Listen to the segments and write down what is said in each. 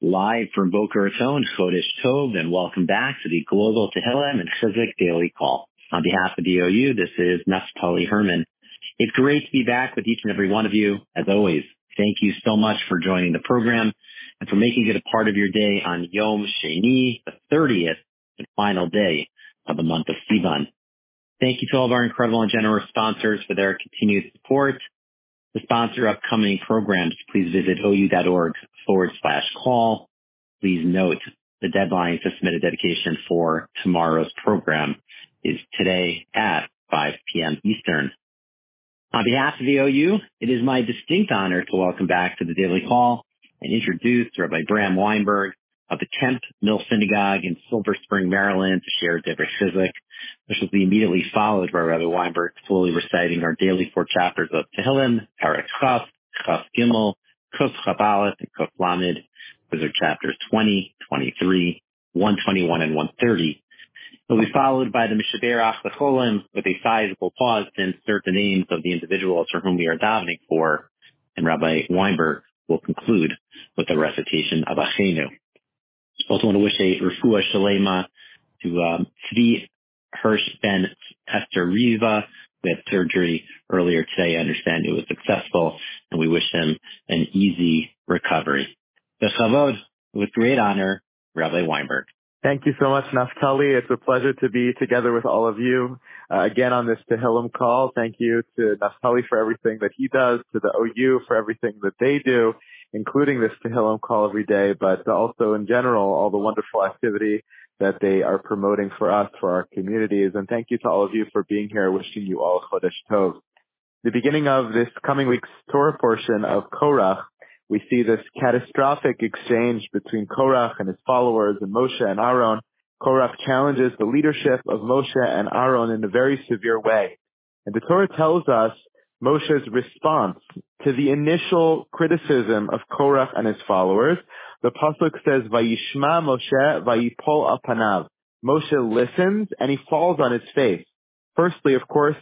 live from Boca Raton, Chodesh Tov, and welcome back to the Global Tehillim and Chizuk Daily Call. On behalf of the OU, this is Naftali Herman. It's great to be back with each and every one of you. As always, thank you so much for joining the program and for making it a part of your day on Yom Sheni, the 30th and final day of the month of Sivan. Thank you to all of our incredible and generous sponsors for their continued support. To sponsor upcoming programs, please visit ou.org forward slash call. Please note the deadline to submit a dedication for tomorrow's program is today at 5 p.m. Eastern. On behalf of the OU, it is my distinct honor to welcome back to the Daily Call and introduce Rabbi Brahm Weinberg of the Kemp Mill Synagogue in Silver Spring, Maryland to share Dvar Chizuk, which will be immediately followed by Rabbi Weinberg fully reciting our daily four chapters of Tehillim, Parak Chaf, Chaf Gimel, Kuf Chaf Aleph, and Kuf Lamed. Those are chapters 20, 23, 121, and 130. It will be followed by the Mishaberach Lecholim with a sizable pause to insert the names of the individuals for whom we are davening for, and Rabbi Weinberg will conclude with the recitation of Achenu. Also want to wish a refuah shalema to um, Hirsch Ben Esther Riva who had surgery earlier today. I understand it was successful, and we wish him an easy recovery. The Chavod, with great honor, Rabbi Weinberg. Thank you so much, Naftali. It's a pleasure to be together with all of you uh, again on this Tehillim call. Thank you to Naftali for everything that he does, to the OU for everything that they do, including this Tehillim call every day, but also in general, all the wonderful activity that they are promoting for us, for our communities. And thank you to all of you for being here. Wishing you all Chodesh Tov. The beginning of this coming week's Torah portion of Korach we see this catastrophic exchange between Korach and his followers and Moshe and Aaron. Korach challenges the leadership of Moshe and Aaron in a very severe way. And the Torah tells us Moshe's response to the initial criticism of Korach and his followers. The Pasuk says, Vayishma Moshe Vayipol Apanav. Moshe listens and he falls on his face. Firstly, of course,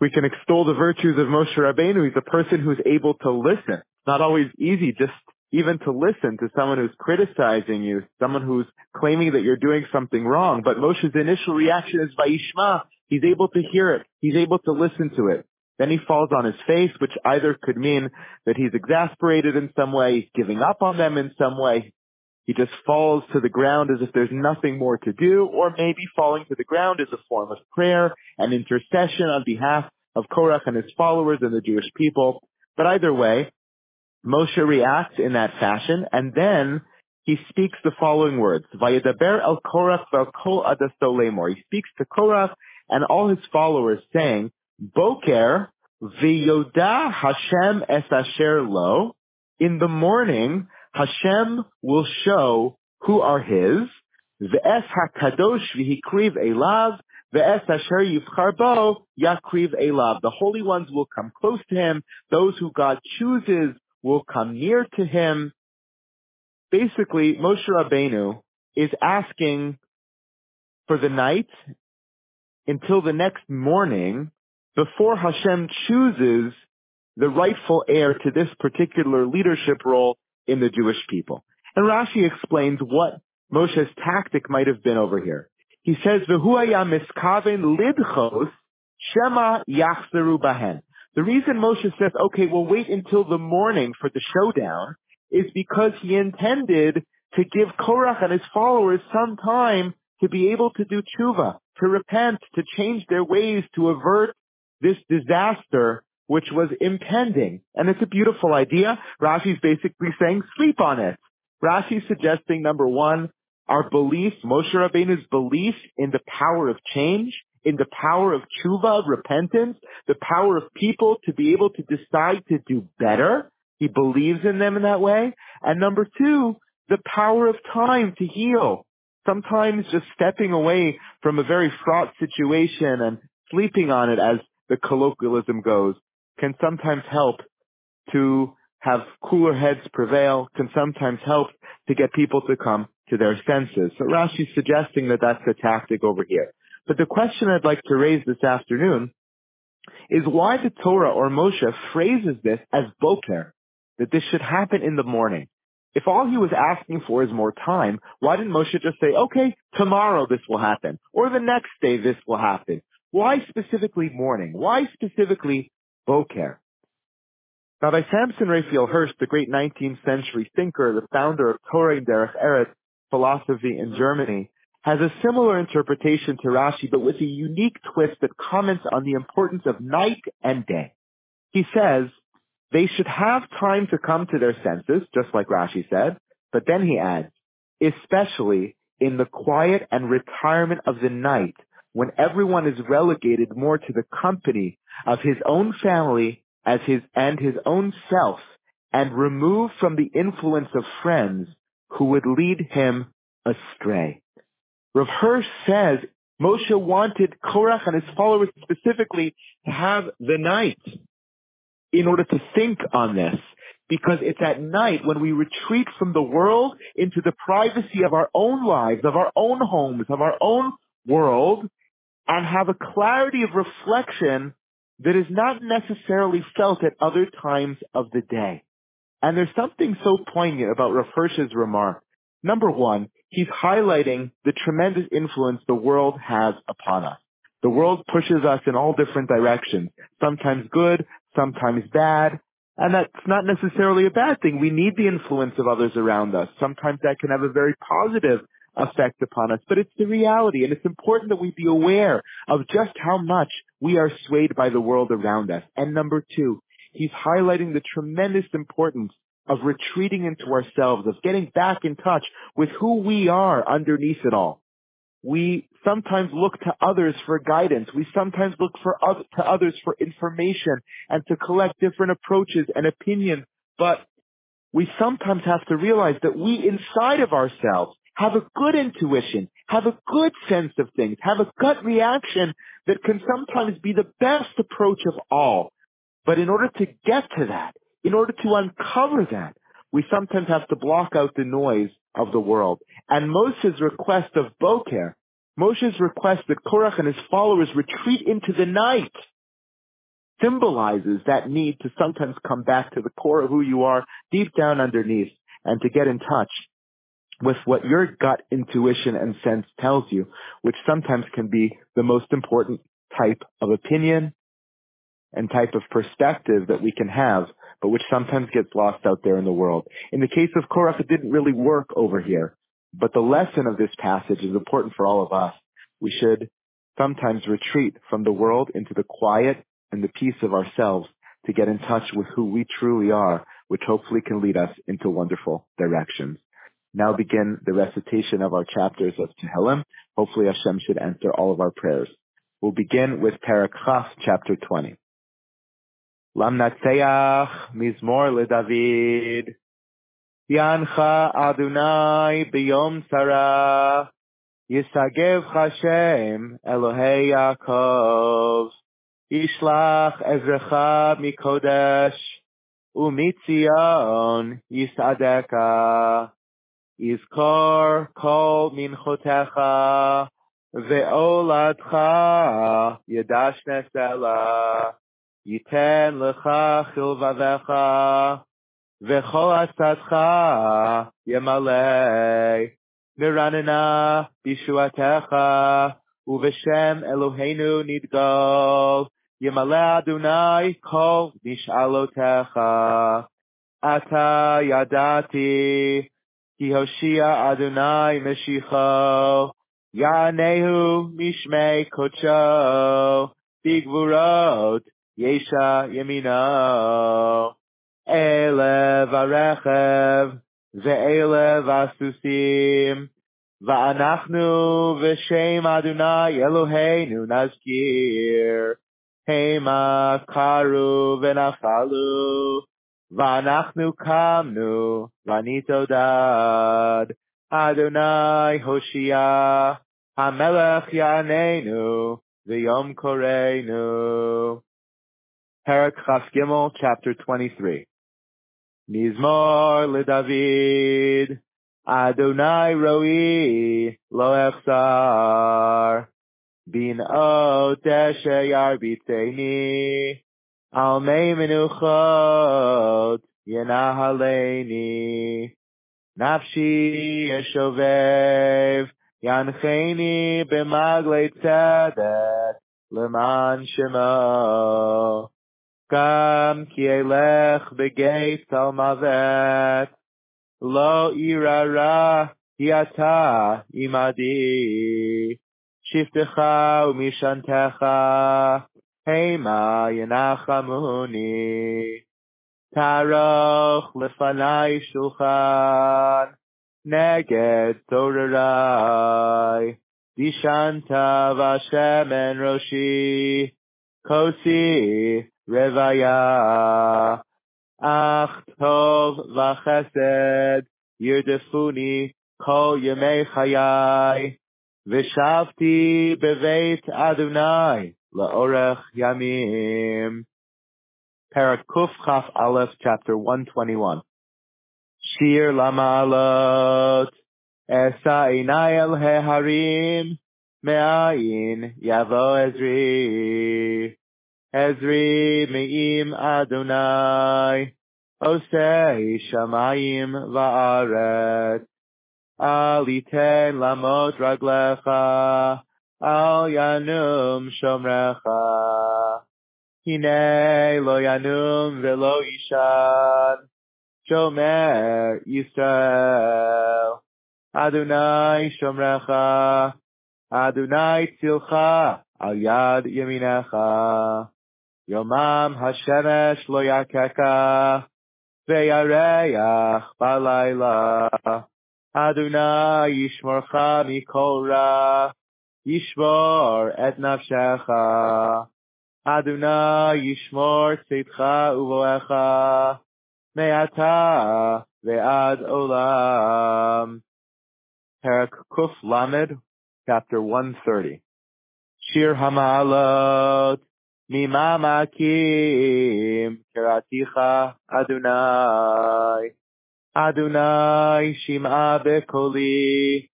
we can extol the virtues of Moshe Rabbeinu. He's a person who's able to listen not always easy just even to listen to someone who's criticizing you, someone who's claiming that you're doing something wrong. But Moshe's initial reaction is Vayishma. He's able to hear it. He's able to listen to it. Then he falls on his face, which either could mean that he's exasperated in some way, he's giving up on them in some way. He just falls to the ground as if there's nothing more to do, or maybe falling to the ground is a form of prayer and intercession on behalf of Korach and his followers and the Jewish people. But either way, Moshe reacts in that fashion, and then he speaks the following words: "Vayedaber el Korach kol adasto He speaks to Korach and all his followers, saying, "Boker v'yoda Hashem es asher lo." In the morning, Hashem will show who are His. V'es hakadosh v'hikriv elav. V'es asher yivchar bo yakriv elav. The holy ones will come close to Him. Those who God chooses will come near to him. Basically, Moshe Rabbeinu is asking for the night until the next morning before Hashem chooses the rightful heir to this particular leadership role in the Jewish people. And Rashi explains what Moshe's tactic might have been over here. He says, "V'hu miskaven lidchos shema yachzeru bahen." The reason Moshe says, okay, we'll wait until the morning for the showdown is because he intended to give Korach and his followers some time to be able to do tshuva, to repent, to change their ways, to avert this disaster which was impending. And it's a beautiful idea. Rashi's basically saying, sleep on it. Rashi's suggesting, number one, our belief, Moshe Rabbeinu's belief in the power of change, in the power of tshuva, repentance, the power of people to be able to decide to do better. He believes in them in that way. And number two, the power of time to heal. Sometimes just stepping away from a very fraught situation and sleeping on it, as the colloquialism goes, can sometimes help to have cooler heads prevail, can sometimes help to get people to come to their senses. So Rashi's suggesting that that's the tactic over here. But the question I'd like to raise this afternoon is why the Torah or Moshe phrases this as boker, that this should happen in the morning. If all he was asking for is more time, why didn't Moshe just say, okay, tomorrow this will happen, or the next day this will happen? Why specifically morning? Why specifically Boker? Rabbi Samson Raphael Hirsch, the great 19th century thinker, the founder of Torah and Derech Eretz philosophy in Germany, has a similar interpretation to Rashi, but with a unique twist that comments on the importance of night and day. He says, they should have time to come to their senses, just like Rashi said, but then he adds, especially in the quiet and retirement of the night, when everyone is relegated more to the company of his own family as his and his own self, and removed from the influence of friends who would lead him astray. Rav Hirsch says Moshe wanted Korach and his followers specifically to have the night in order to think on this. Because it's at night when we retreat from the world into the privacy of our own lives, of our own homes, of our own world, and have a clarity of reflection that is not necessarily felt at other times of the day. And there's something so poignant about Rav Hirsch's remark. Number one, he's highlighting the tremendous influence the world has upon us. The world pushes us in all different directions, sometimes good, sometimes bad, and that's not necessarily a bad thing. We need the influence of others around us. Sometimes that can have a very positive effect upon us, but it's the reality, and it's important that we be aware of just how much we are swayed by the world around us. And number two, he's highlighting the tremendous importance of retreating into ourselves, of getting back in touch with who we are underneath it all. We sometimes look to others for guidance. We sometimes look for other, to others for information and to collect different approaches and opinions. But we sometimes have to realize that we inside of ourselves have a good intuition, have a good sense of things, have a gut reaction that can sometimes be the best approach of all. But in order to get to that, in order to uncover that, we sometimes have to block out the noise of the world. And Moshe's request of Boker, Moshe's request that Korach and his followers retreat into the night, symbolizes that need to sometimes come back to the core of who you are deep down underneath and to get in touch with what your gut intuition and sense tells you, which sometimes can be the most important type of opinion and type of perspective that we can have, but which sometimes gets lost out there in the world. In the case of Korach, it didn't really work over here, but the lesson of this passage is important for all of us. We should sometimes retreat from the world into the quiet and the peace of ourselves to get in touch with who we truly are, which hopefully can lead us into wonderful directions. Now begin the recitation of our chapters of Tehillim. Hopefully Hashem should answer all of our prayers. We'll begin with Parak Chaf, chapter 20. Lamnatseach mizmor leDavid. Yancha Adonai biyom sarah. Yisagev Hashem Elohei Yaakov. Yishlach Ezrecha mikodesh. Umitzion yisadeka. יזכור כל מנחותיך ועולתך ידש נסלה, ייתן לך חלבבך וכל עצתך ימלא, מרננה בישועתך ובשם אלוהינו נדגל, ימלא אדוני כל משאלותיך. אתה ידעתי כי הושיע אדוני משיחו, יענהו משמי קודשו, בגבורות ישע ימינו. אלב הרכב, ואלב הסוסים, ואנחנו בשם אדוני אלוהינו נזכיר, המה קרו ונפלו, ואנחנו קמנו, ונתעודד. אדוני הושיע, המלך יעננו, ויום קוראנו. פרק כ"ג, chapter 23. מזמור לדוד, אדוני רואי, לא אחסר. בנאות דשא ירביצני, על מי מנוחות ינהלני, נפשי ישובב, ינחני במגלי צדק, למען שמו. גם כי אלך בגית על מוות, לא אירא רע, כי אתה עמדי. שבטך ומשענתך, המה ינחמוני. תערוך לפני שולחן, נגד צורריי. דישנת בשמן ראשי, כוסי רוויה. אך טוב וחסד ירדפוני כל ימי חיי, ושבתי בבית אדוני Laorech Yamim, Parakuf Chaf Aleph, Chapter 121. Shir Lamalot, Esa Inayel Heharim, Me'ayin Yavo Ezri, Ezri Me'im Adonai, Osei Shamayim Va'aret, Aliten Lamot Raglecha, al yanum shomrecha. Hine lo yanum velo ishan, shomer Yisrael. Adonai shomrecha, Adonai tzilcha, al yad yaminecha. Yomam hashemesh lo yakeka, ve'yareyach balayla. Adonai yishmorcha mikol ישמורך מכל רע, ישמור את נפשך. אדוני ישמור צאתך ובואך, מעתה ועד עולם. פרק קל, chapter 130. שיר המעלות, ממה מקים, קראתיך אדוני. אדוני שמעה בקולי,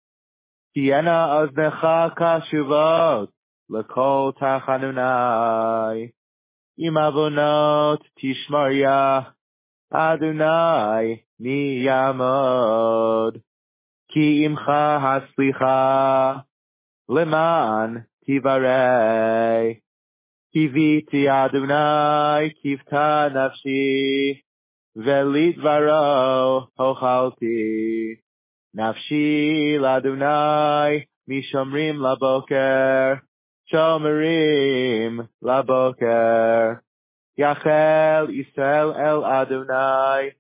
תהיינה אוזנך קשובות לכל תחנוני. עם עוונות תשמריה, אדוני מי יעמוד. כי עמך הסליחה, למען תברא. קיוויתי אדוני, קיוותה נפשי, ולדברו הוכלתי. Nafshi ladunai mishamrim laboker. Shomerim laboker. Yachel Yisrael el Adunai,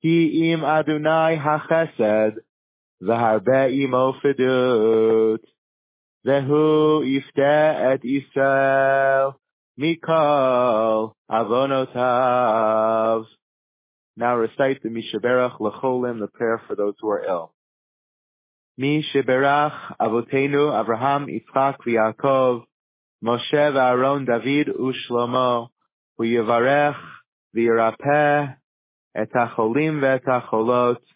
Ki im Adonai hachesed. Veharbe imo fedut. Zehu ifte et Yisrael. Mikol avonotav. Now recite the Mishaberach Lecholim, the prayer for those who are ill. מי שברך אבותינו אברהם, יצחק ויעקב, משה ואהרון, דוד ושלמה, הוא יברך וירפא את החולים ואת החולות,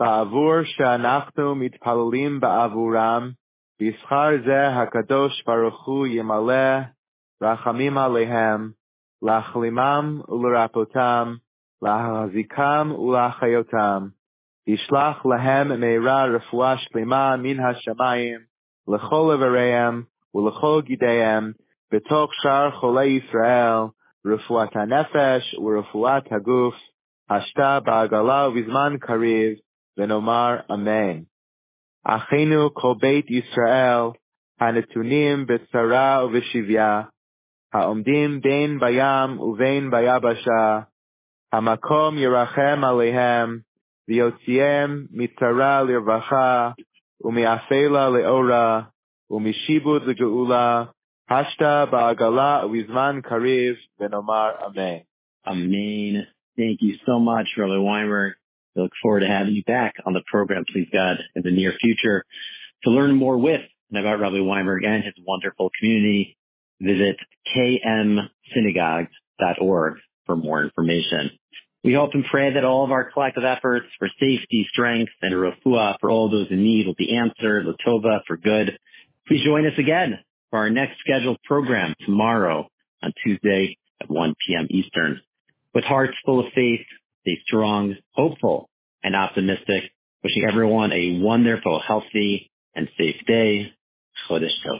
בעבור שאנחנו מתפללים בעבורם, בשכר זה הקדוש ברוך הוא ימלא רחמים עליהם, להחלימם ולרפאותם, להחזיקם ולהחיותם. ישלח להם מהרה רפואה שלמה מן השמיים, לכל איבריהם ולכל גידיהם, בתוך שאר חולי ישראל, רפואת הנפש ורפואת הגוף, השתה בעגלה ובזמן קריב, ונאמר אמן. אחינו כל בית ישראל, הנתונים בצרה ובשביה, העומדים בין בים ובין ביבשה, המקום ירחם עליהם, ויוציאם מצרה לרווחה, ומאפלה לאורה, ומשיבוד לגאולה, Hashta Ba'agala Wizman Kariv Benomar Amen. Amen. Thank you so much, Brother Weinberg. We look forward to having you back on the program, please God, in the near future. To learn more with and about Rabbi Weinberg and his wonderful community, visit kmsynagogues.org for more information. We hope and pray that all of our collective efforts for safety, strength, and refuah for all those in need will be answered, latova, for good. Please join us again for our next scheduled program tomorrow on Tuesday at 1 p.m. Eastern. With hearts full of faith, stay strong, hopeful, and optimistic. Wishing everyone a wonderful, healthy, and safe day. Chodesh Tov.